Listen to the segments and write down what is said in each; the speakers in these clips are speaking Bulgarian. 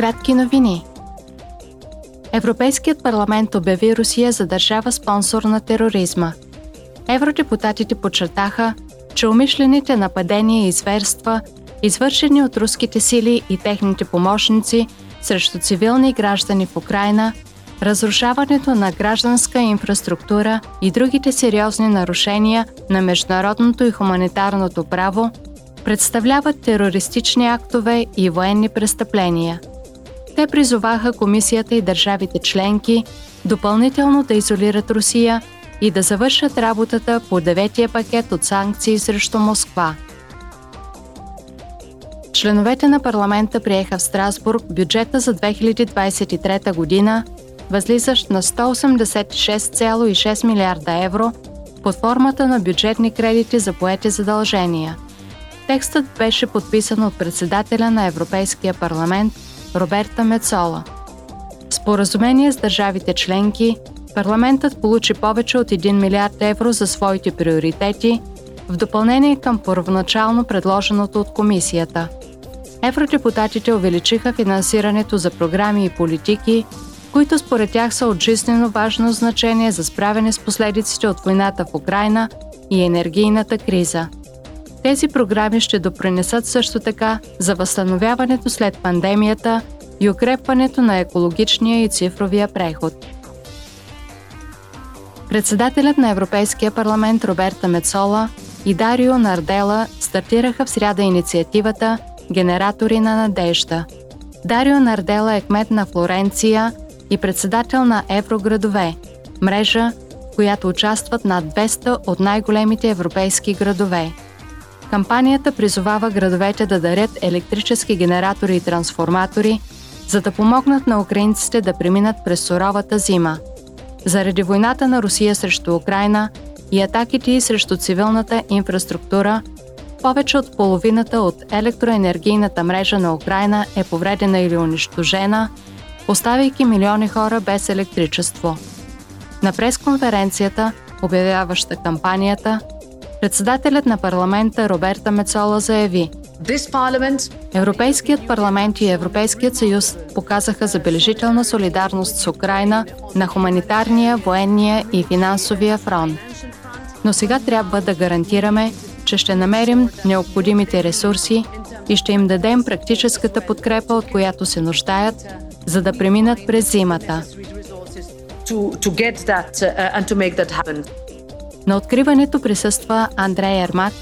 кратки новини. Европейският парламент обяви Русия за държава спонсор на тероризма. Евродепутатите подчертаха, че умишлените нападения и зверства, извършени от руските сили и техните помощници срещу цивилни граждани в Украина, разрушаването на гражданска инфраструктура и другите сериозни нарушения на международното и хуманитарното право представляват терористични актове и военни престъпления. Те призоваха комисията и държавите членки допълнително да изолират Русия и да завършат работата по деветия пакет от санкции срещу Москва. Членовете на парламента приеха в Страсбург бюджета за 2023 година, възлизащ на 186,6 милиарда евро под формата на бюджетни кредити за поети задължения. Текстът беше подписан от председателя на Европейския парламент Роберта Мецола. Споразумение с държавите членки парламентът получи повече от 1 милиард евро за своите приоритети, в допълнение към първоначално предложеното от комисията. Евродепутатите увеличиха финансирането за програми и политики, които според тях са от жизнено важно значение за справяне с последиците от войната в Украина и енергийната криза. Тези програми ще допринесат също така за възстановяването след пандемията и укрепването на екологичния и цифровия преход. Председателят на Европейския парламент Роберта Мецола и Дарио Нардела стартираха в сряда инициативата Генератори на надежда. Дарио Нардела е кмет на Флоренция и председател на Евроградове, мрежа, в която участват над 200 от най-големите европейски градове. Кампанията призовава градовете да дарят електрически генератори и трансформатори, за да помогнат на украинците да преминат през суровата зима. Заради войната на Русия срещу Украина и атаките срещу цивилната инфраструктура, повече от половината от електроенергийната мрежа на Украина е повредена или унищожена – оставяйки милиони хора без електричество. На пресконференцията, обявяваща кампанията, председателят на парламента Роберта Мецола заяви Европейският парламент и Европейският съюз показаха забележителна солидарност с Украина на хуманитарния, военния и финансовия фронт. Но сега трябва да гарантираме, че ще намерим необходимите ресурси и ще им дадем практическата подкрепа, от която се нуждаят, за да преминат през зимата. На откриването присъства Андрей Ермак,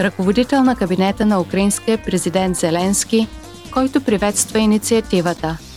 ръководител на кабинета на украинския президент Зеленски, който приветства инициативата –